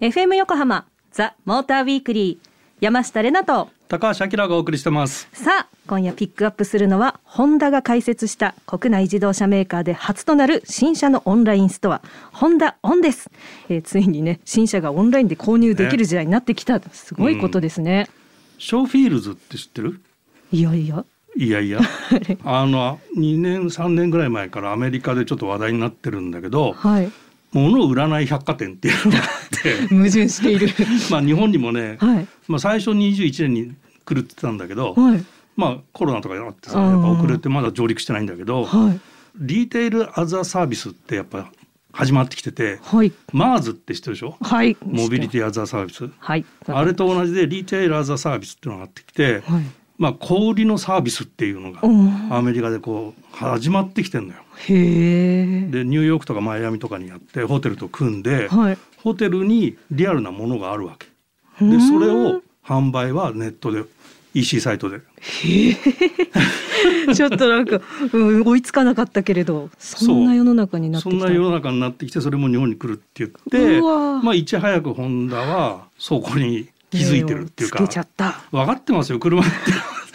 FM 横浜ザ・モーターウィークリー山下れなと。高橋明がお送りしてます。さあ今夜ピックアップするのはホンダが開設した国内自動車メーカーで初となる新車のオンラインストアホンダオンです、えー、ついにね新車がオンラインで購入できる時代になってきた、ね、すごいことですね、うん、ショーフィールズって知ってる？いやいやいやいや。あの2年3年ぐらい前からアメリカでちょっと話題になってるんだけど、はい、物を売らない百貨店っていうのがあって。矛盾している。まあ日本にもね、はい、まあ最初21年に来るってたんだけど、はい、まあコロナとかあってさやっぱ遅れてまだ上陸してないんだけど、はい、リテールアザサービスってやっぱ始まってきてて、はい、マーズって知ってるでしょ、はい、モビリティアザサービス、はい、あれと同じでリテールアザサービスっていうのがあってきて、はい、まあ小売りのサービスっていうのがアメリカでこう始まってきてんのよ。へでニューヨークとかマイアミとかにやってホテルと組んで、はい、ホテルにリアルなものがあるわけ。でそれを販売はネットで EC サイトで。ちょっとなんか、うん、追いつかなかったけれどそんな世の中になってそんな世の中になってきてそれも日本に来るって言ってまあいち早くホンダはそこに気づいてるっていうか分かってますよ。車って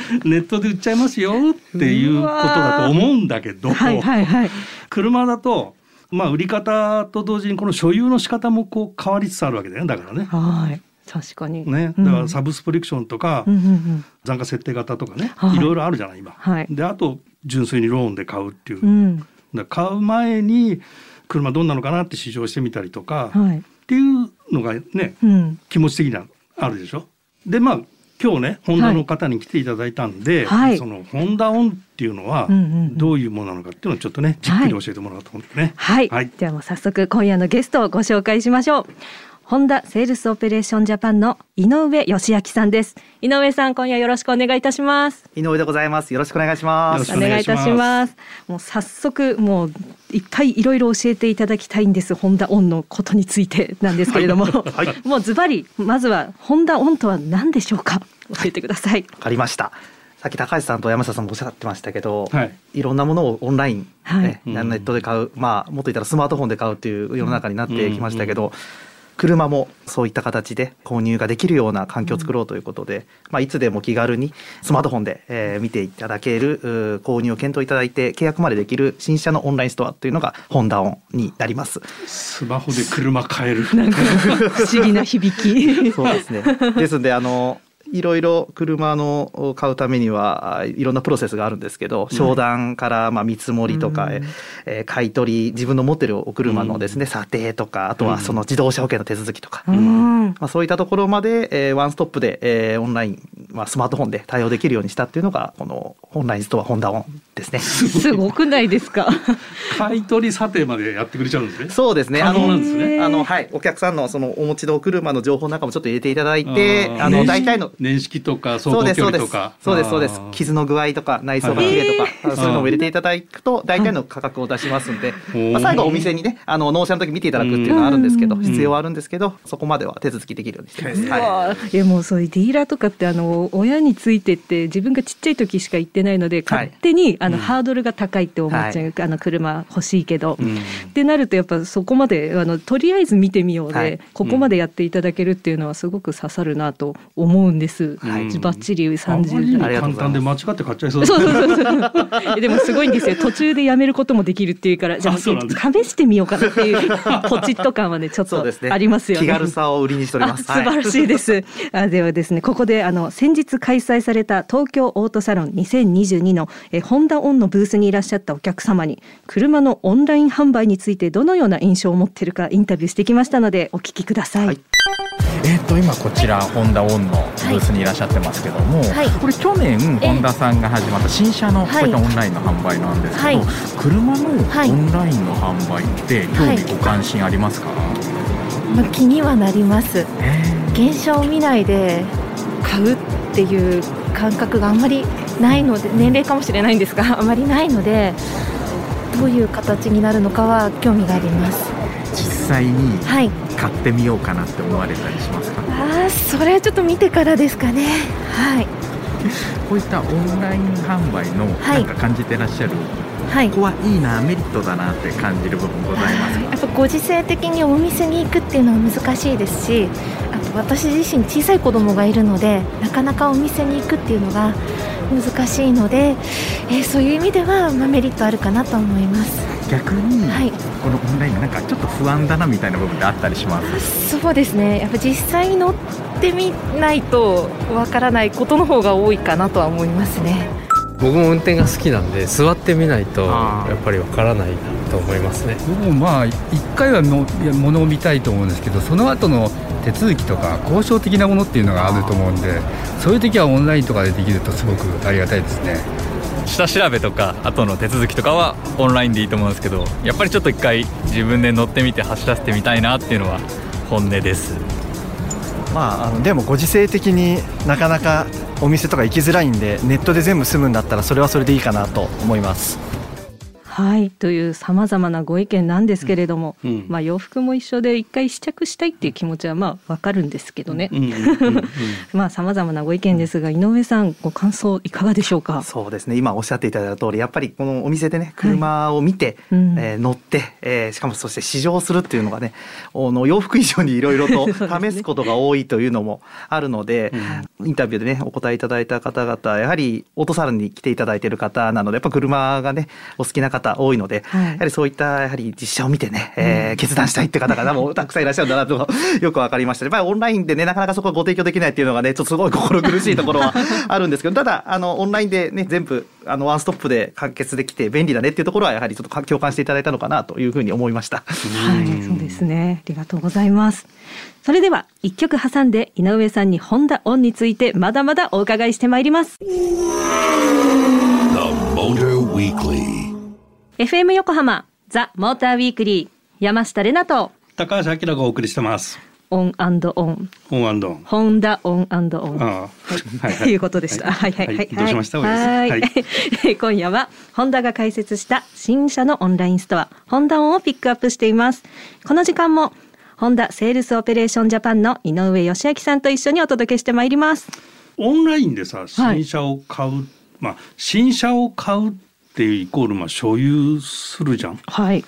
ネットで売っちゃいますよっていうことだと思うんだけど、はいはいはい、車だとまあ売り方と同時にこの所有の仕方もこう変わりつつあるわけだよね。だからね。はい。確かに。ね、だからサブスプリクションとか、うん、残価設定型とかね、はい、いろいろあるじゃない今。はい、であと純粋にローンで買うっていう。うん、だ買う前に車どんなのかなって試乗してみたりとか、はい、っていうのがね、うん、気持ち的にはあるでしょ。でまあ今日ねホンダの方に来ていただいたんで、はい、その Honda ON っていうのはどういうものなのかっていうのをちょっとねじっくり教えてもらおうと思ってね。はい、はい、じゃあもう早速今夜のゲストをご紹介しましょう。ホンダセールスオペレーションジャパンの井上義明さんです。井上さん、今夜よろしくお願いいたします。井上でございます。よろしくお願いします。お願いいたします。もう早速、もういっぱいいろいろ教えていただきたいんです。 Honda ON のことについてなんですけれども、はい、もうズバリ、まずは Honda ON とは何でしょうか？教えてください。わかりました。さっき高橋さんと山下さんもおっしゃってましたけど、はい、いろんなものをオンライン、ね、はい、ネットで買う、まあもっと言ったらスマートフォンで買うっていう世の中になってきましたけど、うん。うんうん車もそういった形で購入ができるような環境を作ろうということで、うん、まあ、いつでも気軽にスマートフォンで、えー、見ていただける購入を検討いただいて契約までできる新車のオンラインストアというのがホンダオンになります。スマホで車買える。なんか不思議な響き。そうですね。ですのであのいろいろ車の買うためにはいろんなプロセスがあるんですけど、商談からまあ見積もりとか、うん、えー、買い取り自分の持ってるお車のですね、査定とかあとはその自動車保険の手続きとか、うん、まあ、そういったところまで、えー、ワンストップで、えー、オンライン、まあ、スマートフォンで対応できるようにしたっていうのがこのオンラインストアホンダオンですね。すごくないですか？買い取り査定までやってくれちゃうんですね。そうですね。あの、あのはい。お客さんのそのお持ちのお車の情報なんかもちょっと入れていただいて、あの大体の年式とか走行距離とか。そうですそうです。傷の具合とか内装が綺麗とか、そういうのを入れていただくと大体の価格を出しますんで、まあ、最後お店にねあの納車の時見ていただくっていうのはあるんですけど必要はあるんですけどそこまでは手続きできるようにしてます。はい、い。やもうそういうディーラーとかってあの親についてって自分がちっちゃい時しか行ってないので勝手に、あのハードルが高いって思っちゃう、あの車欲しいけど、ってなるとやっぱそこまであのとりあえず見てみようで、ここまでやっていただけるっていうのはすごく刺さるなと思うんです。はい、バッチリ30代。簡単で間違って買っちゃいそうそうそうそう でもすごいんですよ。途中でやめることもできるっていうから、じゃあ試してみようかなっていうポチッと感はねちょっとありますよね。気軽さを売りにしております。素晴らしいです。あではですねここであの先日開催された東京オートサロン2022のえホンダオンのブースにいらっしゃったお客様に車のオンライン販売についてどのような印象を持っているかインタビューしてきましたのでお聞きください。はいえー、と今こちらホンダオンのブースにいらっしゃってますけども、はい、これ去年ホンダさんが始まった新車のこうい。ったオンラインの販売なんですけど、はい、車のオンラインの販売って興味ご関心ありますか、まあ、気にはなります。現象を見ないで買うっていう感覚があんまりないので年齢かもしれないんですがあまりないのでどういう形になるのかは興味があります。実際に買ってみようかなって思われたりしますか、はい、あそれはちょっと見てからですかね。はい。こういったオンライン販売のなんか感じてらっしゃる、はい、ここはいいなアメリトだなって感じる部分ございますやっぱご時世的にお店に行くっていうのは難しいですしあと私自身小さい子供がいるのでなかなかお店に行くっていうのが難しいので、えー、そういう意味では、まあ、メリットあるかなと思います逆に、はい、このオンラインなんかちょっと不安だなみたいな部分ってあったりします？そうですね。やっぱ実際乗ってみないとわからないことの方が多いかなとは思いますね。僕も運転が好きなんで座ってみないとやっぱりわからないと思いますね。僕もまあ1回はのものを見たいと思うんですけどその後の手続きとか交渉的なものっていうのがあると思うんでそういう時はオンラインとかでできるとすごくありがたいですね下調べとか後の手続きとかはオンラインでいいと思うんですけどやっぱりちょっと一回自分で乗ってみて走らせてみたいなっていうのは本音ですまあ、あのでもご時世的になかなかお店とか行きづらいんでネットで全部済むんだったらそれはそれでいいかなと思います。はいというさまざまなご意見なんですけれども、うん、まあ、洋服も一緒で一回試着したいっていう気持ちはまあわかるんですけどね。まあさまざまなご意見ですが井上さんご感想いかがでしょうか？そうですね。今おっしゃっていただいた通りやっぱりこのお店でね車を見て、はい、えー、乗って、えー、しかもそして試乗するっていうのがねの洋服以上にいろいろと 試すことが多いというのもあるのでインタビューでねお答えいただいた方々やはりオートサロンに来ていただいている方なのでやっぱ車がねお好きな方方多いので、はい、やはりそういったやはり実写を見てね、えー、決断したいって方が もたくさんいらっしゃるんだなとよく分かりましたやっぱりオンラインでねなかなかそこはご提供できないっていうのがねちょっとすごい心苦しいところは あるんですけどただあのオンラインでね全部あのワンストップで完結できて便利だねっていうところはやはりちょっと共感していただいたのかなというふうに思いました。はい、そうですね。ありがとうございます。それでは一曲挟んで井上さんにホンダオンについてまだまだお伺いしてまいります。FM 横浜ザ・モーターウィークリー山下れなと高橋明がお送りしてます。 ON ON。ON ON。Honda ON ON。はい、と い。うことでした。はい。はいはい。どうしました？はい。今夜はホンダが開設した新車のオンラインストア Honda ON をピックアップしています。この時間もホンダセールスオペレーションジャパンの井上義明さんと一緒にお届けしてまいります。オンラインでさ新車を買う、まあ新車を買うっていうイコールまあ所有するじゃん。はい。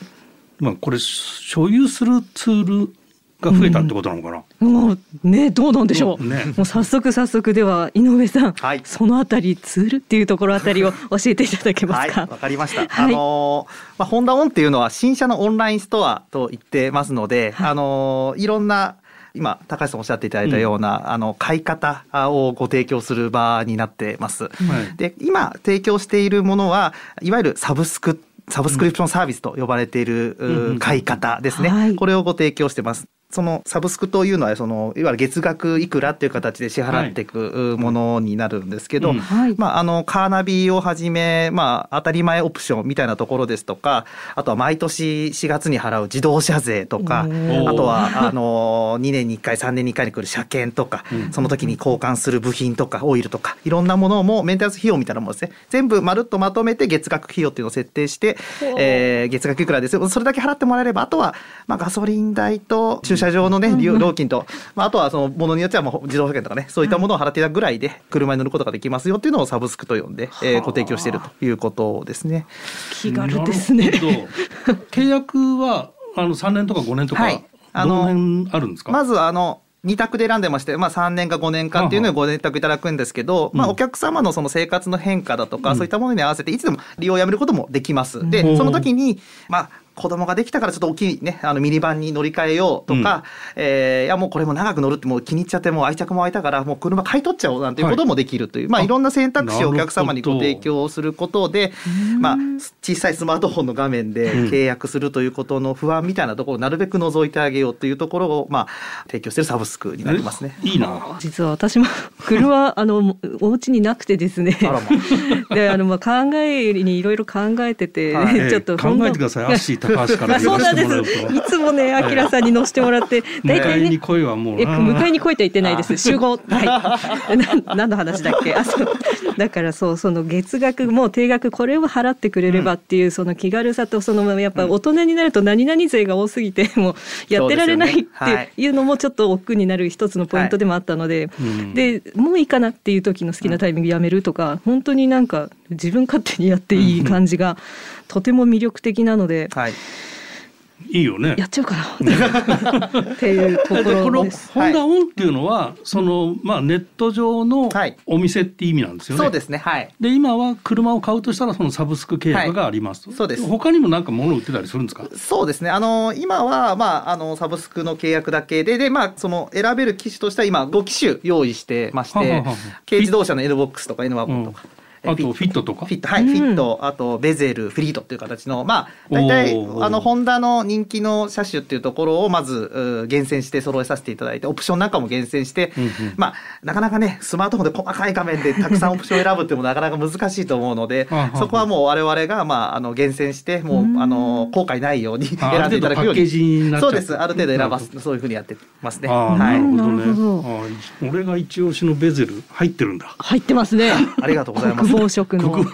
まあこれ所有するツールが増えたってことなのかな。うん、もうねどうなんでしょう。ね、もう早速早速では井上さん、はい、そのあたりツールっていうところあたりを教えていただけますか？わ、はい、かりました。はい、あのまあホンダオンっていうのは新車のオンラインストアと言ってますので、はい、あのいろんな今高橋さんおっしゃっていただいたような、うん、あの買い方をご提供する場になってます。はい、で今提供しているものはいわゆるサブスクサブスクリプションサービスと呼ばれている買い方ですね、うんはい、これをご提供してます。そのサブスクというのはそのいわゆる月額いくらっていう形で支払っていくものになるんですけど、はい、まあ、あのカーナビをはじめ、まあ、当たり前オプションみたいなところですとかあとは毎年4月に払う自動車税とかあとはあの2年に1回3年に1回に来る車検とか、その時に交換する部品とかオイルとかいろんなものもメンテナンス費用みたいなものですね。全部まるっとまとめて月額費用っていうのを設定して、えー、月額いくらですそれだけ払ってもらえればあとは、まあ、ガソリン代と駐車場のね、料金と、まあ、あとはそのものによってはもう自動車検とかね、そういったものを払っていただくぐらいで、車に乗ることができますよっていうのをサブスクと呼んで、えー、ご提供しているということですね。気軽ですね。契約はあの3年とか5年とか、はい、あのあるんですか？まずあの2択で選んでまして、まあ、3年か5年かっていうのをご選択いただくんですけど、まあ、お客様のその生活の変化だとか、そういったものに合わせていつでも利用をやめることもできます。でその時に、まあ、子供ができたからちょっと大きいね、あのミニバンに乗り換えようとか、うん、えー、いやもうこれも長く乗るってもう気に入っちゃってもう愛着も湧いたからもう車買い取っちゃおうなんていうこともできるという、はい、まあいろんな選択肢をお客様にご提供することで、まあ小さいスマートフォンの画面で契約するということの不安みたいなところをなるべく除いてあげようというところを、まあ提供しているサブスクになりますね。いいな。実は私も車 あのお家になくてですね。あであのまあ考えにいろいろ考えてて、はい、ちょっと考えてください。アッシー高橋からなんです。いつもね、あきらさんに乗せてもらって、大体ね。迎えに来いはもう。迎えに来いとは言ってないです。集合。はい。何の話だっけ？あ、そう。だからそう、その月額も定額これを払ってくれればっていうその気軽さとそのやっぱ大人になると何々税が多すぎて もうやってられないっていうのもちょっと億劫になる一つのポイントでもあったので、でもういいかなっていう時の好きなタイミングやめるとか、本当になんか自分勝手にやっていい感じがとても魅力的なので、はい、いいよね。やっちゃうかなっていうところです。このホンダオンっていうのは、そのまあネット上のお店って意味なんですよね。そうですね。はい。で今は車を買うとしたらそのサブスク契約がありますと。そうです。他にもなんか物売ってたりするんですか？そうですね。あの今はまああのサブスクの契約だけででまあその選べる機種としては今5機種用意してまして、軽自動車の N ボックスとか N ワゴンとか。うんあとフィットとか？フィット。はい、フィット。あとベゼルフリートっていう形のまあ大体あのホンダの人気の車種っていうところをまず厳選して揃えさせていただいてオプションなんかも厳選して、うんうん、まあなかなかねスマートフォンで細かい画面でたくさんオプションを選ぶっていうのもなかなか難しいと思うので そこはもう我々がまああの厳選してもうあの後悔ないように選んでいただくように。そうです。ある程度選ばすそういうふうにやってますね。はい、なるほどね。俺が一押しのベゼル入ってるんだ。入ってますね。ありがとうございます。国防色の。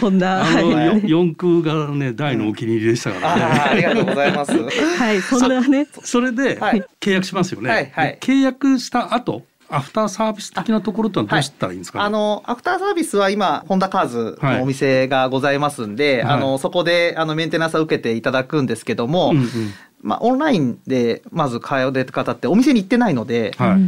そんな、あの、四空がね大のお気に入りでしたからね。ありがとうございます。はい、そんなね。それで契約しますよね。はいはい、契約した後。アフターサービス的なところってのはどうしたらいいんですか、ね？はい、あの、アフターサービスは今、ホンダカーズのお店がございますんで、はい、あの、そこで、あの、メンテナンスを受けていただくんですけども、うんうん、まあ、オンラインで、まず通う方ってお店に行ってないので、はい、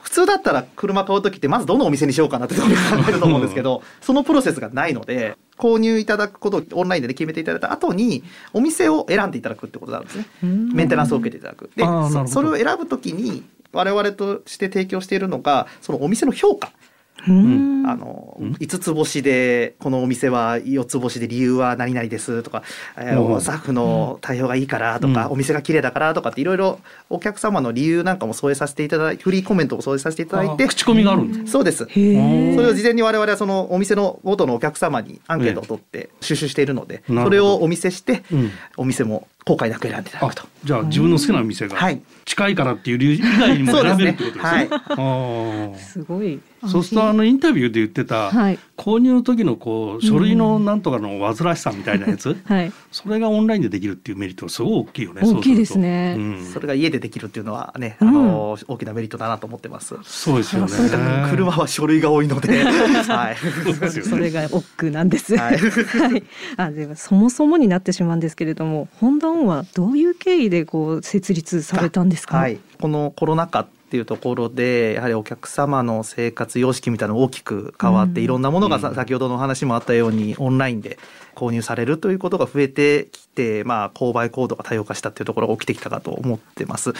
普通だったら車買う時ってまずどのお店にしようかなってところ考えると思うんですけどそのプロセスがないので購入いただくことをオンラインで決めていただいた後にお店を選んでいただくってことなんですね。メンテナンスを受けていただく。でそれを選ぶ時に我々として提供しているのがそのお店の評価あの5つ星でこのお店は4つ星で理由は何々ですとか、えー、スタッフの対応がいいからとか、うん、お店が綺麗だからとかっていろいろお客様の理由なんかも添えさせていただいてフリーコメントを添えさせていただいて口コミがあるんですそうです。それを事前に我々はそのお店のごとのお客様にアンケートを取って収集しているのでそれをお見せして、うん、お店も後悔なく選んでいただくとじゃあ自分の好きな店が近いからっていう理由以外にも選べるってことですね。はい、すごいそうするとあのインタビューで言ってた、購入の時のこう書類のなんとかの煩わしさみたいなやつ、はい、それがオンラインでできるっていうメリットはすごい大きいよね。大きいですね、うん、それが家でできるっていうのはね、あの、大きなメリットだなと思ってます。そうですよね。車は書類が多いので、はい、それが億劫なんです。はい、はい、あでもそもそもになってしまうんですけれども、ホンダオンはどういう経緯でこう設立されたんですか？はい、このコロナ禍っていうところでやはりお客様の生活様式みたいなの大きく変わって、いろんなものが先ほどのお話もあったようにオンラインで購入されるということが増えてきて、まあ、購買行動が多様化したっていうところが起きてきたかと思ってます。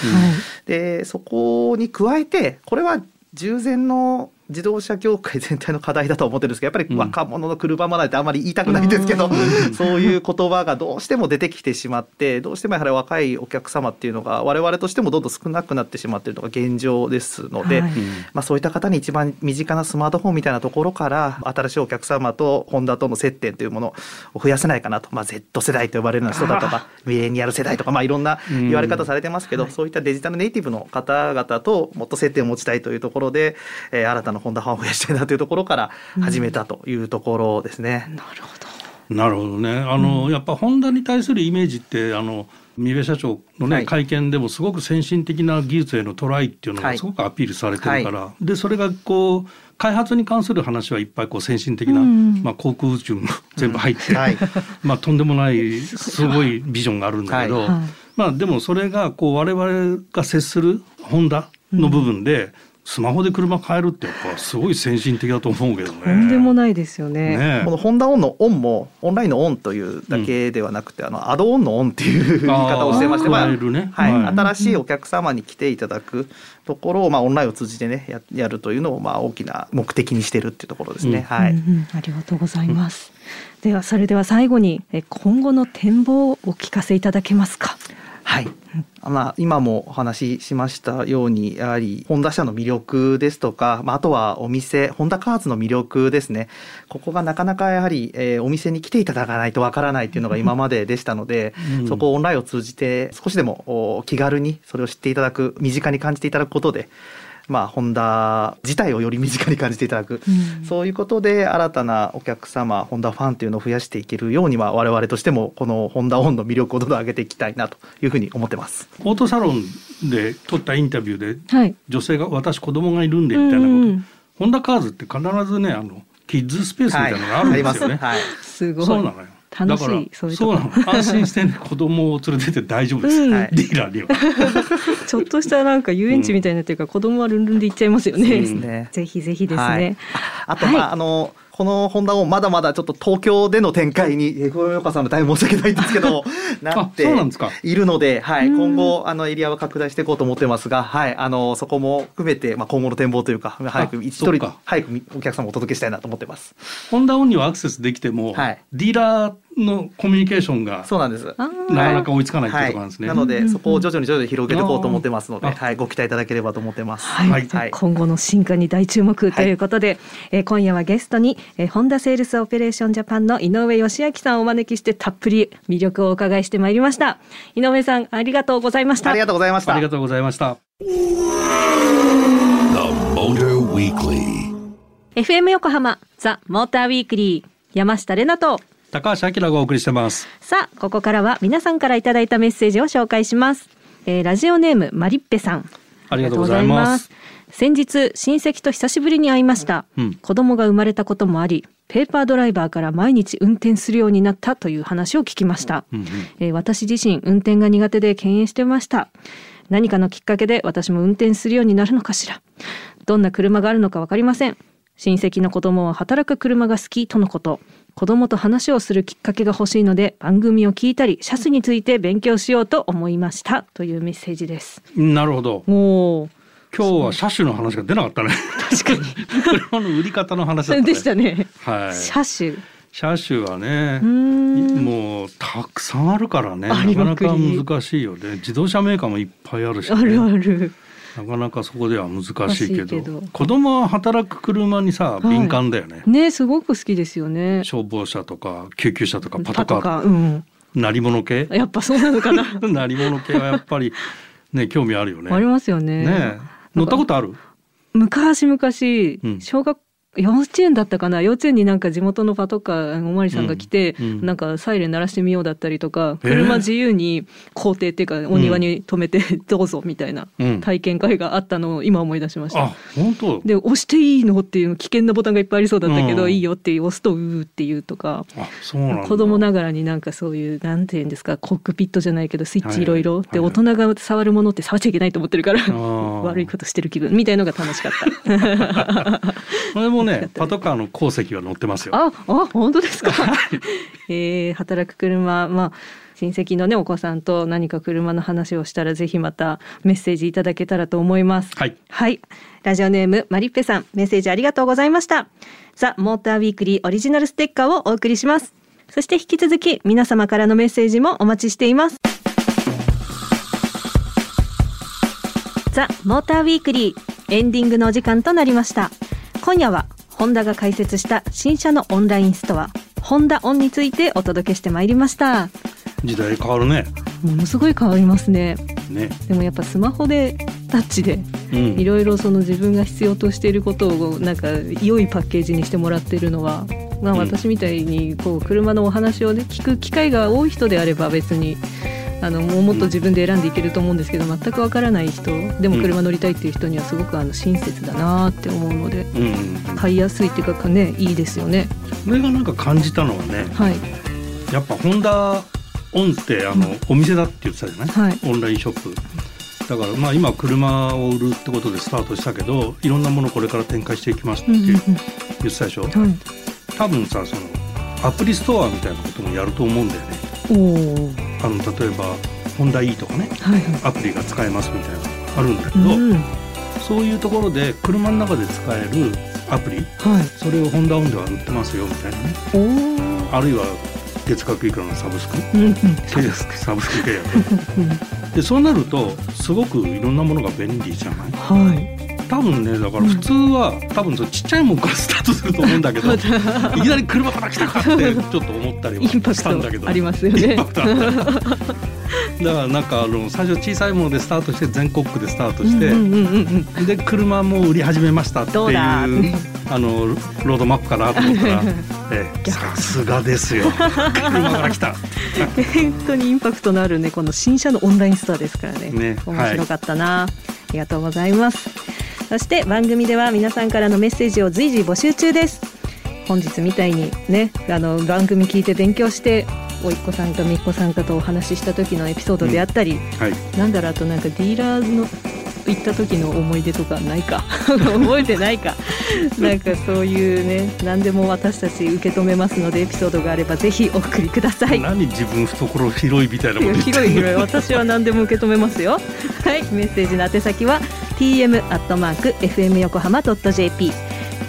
でそこに加えてこれは従前の自動車業界全体の課題だと思ってるんですけどやっぱり若者の車離れってあんまり言いたくないんですけど、うん、そういう言葉がどうしても出てきてしまってどうしてもやはり若いお客様っていうのが我々としてもどんどん少なくなってしまっているのが現状ですので、はい、まあ、そういった方に一番身近なスマートフォンみたいなところから新しいお客様とホンダとの接点というものを増やせないかなと、まあ、Z 世代と呼ばれるような人だとかミレニアル世代とか、まあ、いろんな言われ方されてますけど、うん、そういったデジタルネイティブの方々ともっと接点を持ちたいというところで、えー、新たなホンダファンを増やしたいなというところから始めたというところですね。うん、なるほど。なるほどね。あの、うん、やっぱホンダに対するイメージってあの三部社長のね、はい、会見でもすごく先進的な技術へのトライっていうのがすごくアピールされてるから、はい、でそれがこう開発に関する話はいっぱいこう先進的な、うん、まあ、航空宇宙も全部入って、うんはい、まあとんでもないすごいビジョンがあるんだけど、まあでもそれがこう我々が接するホンダの部分で、スマホで車買えるってやっぱすごい先進的だと思うけどね。とんでもないですよね。ねこのホンダオンのオンもオンラインのオンというだけではなくて、うん、あのアドオンのオンっていう言い方をしてまして、まあ、ね、はい、はい、新しいお客様に来ていただくところをまあオンラインを通じてねややるというのをまあ大きな目的にしてるっていうところですね。うん、はい、うんうん、ありがとうございます。ではそれでは最後に今後の展望をお聞かせいただけますか？はい、まあ、今もお話ししましたようにやはりホンダ社の魅力ですとか、まあ、あとはお店ホンダカーズの魅力ですね。ここがなかなかやはり、えー、お店に来ていただかないとわからないっていうのが今まででしたので、うん、そこをオンラインを通じて少しでも気軽にそれを知っていただく身近に感じていただくことでまあ、ホンダ自体をより身近に感じていただく、うん、そういうことで新たなお客様ホンダファンというのを増やしていけるようには我々としてもこのホンダオンの魅力をどんどん上げていきたいなというふうに思ってます。オートサロンで撮ったインタビューで、はい、女性が私子供がいるんでみたいなこと、ホンダカーズって必ずねあのキッズスペースみたいなのがあるんですよね。はい、すごい。そうなのよ。楽しいそうそうなの。安心して、ね、子供を連れてて大丈夫です、うん、ディーラーには。ちょっとしたなんか遊園地みたいになってるから、うん、子供はルンルンで行っちゃいますよね、ね、ぜひぜひですね、はい、あとまあ、はい、あのこのホンダをまだまだちょっと東京での展開に、え小山さんも大変申し訳ないんですけど、なっているので、はい、今後、あの、エリアは拡大していこうと思ってますが、はい、あの、そこも含めて、まあ、今後の展望というか、早く、一人、早くお客様お届けしたいなと思ってます。Honda ON にはアクセスできても、はい、ディーラーのコミュニケーションがそうなんです。なかなか追いつかないっていうところなんですね、はい、なのでそこを徐々に徐々に広げていこうと思ってますので、はい、ご期待いただければと思ってます、はい、はい、今後の進化に大注目ということで、はい、えー、今夜はゲストに、えー、ホンダセールスオペレーションジャパンの井上義明さんをお招きしてたっぷり魅力をお伺いしてまいりました。井上さんありがとうございました。ありがとうございました。ありがとうございました。FM 横浜ザ・モーターウィークリー山下れなと高橋明がお送りしてます。さあここからは皆さんからいただいたメッセージを紹介します、えー、ラジオネームマリッペさん。ありがとうございます。先日親戚と久しぶりに会いました、うん、子供が生まれたこともありペーパードライバーから毎日運転するようになったという話を聞きました、うんうん、えー、私自身運転が苦手で敬遠してました。何かのきっかけで私も運転するようになるのかしら。どんな車があるのかわかりません。親戚の子供は働く車が好きとのこと子供と話をするきっかけが欲しいので番組を聞いたりシャスについて勉強しようと思いました。というメッセージです。なるほど。お今日は車種の話が出なかったね。確かに。車の売り方の話ね、でしたね。はい。車種。車種はねもうたくさんあるからね。なかなか難しいよね。自動車メーカーもいっぱいあるし、ね、あるあるなかなかそこでは難しいけど。けど。子供は働く車にさ、敏感だよね。ねすごく好きですよね。消防車とか救急車とかパトカー、うん、鳴り物系？やっぱそうなのかな。鳴り物系はやっぱりね興味あるよね。ありますよね。ね乗ったことある？昔々、小学幼稚園だったかな？幼稚園になんか地元のパトカーおまりさんが来て、うんうん、なんかサイレン鳴らしてみようだったりとか車自由に校庭っていうかお庭に止めてどうぞみたいな体験会があったのを今思い出しました。あ本当？で押していいの？っていう危険なボタンがいっぱいありそうだったけど、うん、いいよって押すとうーっていうとか。子供ながらになんかそういうなんていうんですかコックピットじゃないけどスイッチい。ろいろ。で大人が触るものって触っちゃいけないと思ってるから悪いことしてる気分。みたいのが楽しかった。もねパトカーの鉱石は乗ってますよ。あ、あ、本当ですか？えー、働く車、まあ。親戚のねお子さんと何か車の話をしたらぜひまたメッセージいただけたらと思います。はい。はい。ラジオネームマリッペさんメッセージありがとうございました。ザ・モーターウィークリーオリジナルステッカーをお送りします。そして引き続き皆様からのメッセージもお待ちしています。ザ・モーターウィークリーエンディングのお時間となりました。今夜はホンダが開設した新車のオンラインストアホンダオンについてお届けしてまいりました。時代変わるね。ものすごい変わりますね。ね。でもやっぱスマホでタッチでいろいろその自分が必要としていることをなんか良いパッケージにしてもらっているのはまあ私みたいにこう車のお話をね聞く機会が多い人であれば別にあのもうもっと自分で選んでいけると思うんですけど全くわからない人でも車乗りたいっていう人にはすごくあの親切だなって思うので、うん、買いやすいっていうかねいいですよね。これがなんか感じたのはね、はい、やっぱホンダオンってあの、うん、お店だって言ってたじゃない、はい、オンラインショップ。だからまあ今車を売るってことでスタートしたけどいろんなものこれから展開していきますって言ってたでしょ、うんうん、多分さそのアプリストアみたいなこともやると思うんだよね。あの例えばホンダ E とかね、はい、アプリが使えますみたいなあるんだけど、うん、そういうところで車の中で使えるアプリ、はい、それをホンダオンでは売ってますよみたいなね。あるいは月額いくらのサブスク、うん、サブスク契約。でそうなるとすごくいろんなものが便利じゃない、はい多分ねだから普通は、うん、多分そちっちゃいもんからスタートすると思うんだけど いきなり車から来たかってちょっと思ったりはしたんだけど。ありますよね。だからなんかあの最初小さいものでスタートして全国区でスタートして、で車も売り始めましたっていうあのロードマップかなと思ったら えさすがですよ。車から来た。本当にインパクトのあるねこの新車のオンラインストアですからね。ね面白かったな、はい、ありがとうございますそして番組では皆さんからのメッセージを随時募集中です。本日みたいにねあの番組聞いて勉強しておいっ子さんかみっ子さんかとお話しした時のエピソードであったり、うん。はい、なんだろうあとなんかディーラーの行った時の思い出とかないか？覚えてないか？なんかそういうね何でも私たち受け止めますのでエピソードがあればぜひお送りください。何自分懐広いみたいなこと広い広い。私は何でも受け止めますよ。はい。メッセージの宛先は tm アットマーク fm 横浜 .jp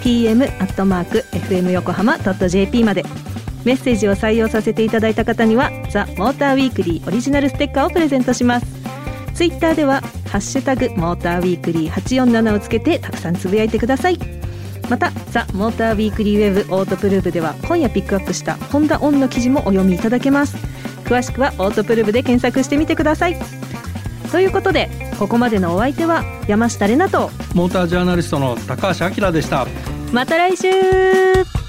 tm アットマーク fm 横浜 .jp まで。メッセージを採用させていただいた方にはザ・モーターウィークリーオリジナルステッカーをプレゼントします。ツイッターではハッシュタグモーターウィークリー847をつけてたくさんつぶやいてください。またザ・モーターウィークリーウェブオートプルーブでは今夜ピックアップしたホンダオンの記事もお読みいただけます。詳しくはオートプルーブで検索してみてください。ということでここまでのお相手は山下れなとモータージャーナリストの高橋明でした。また来週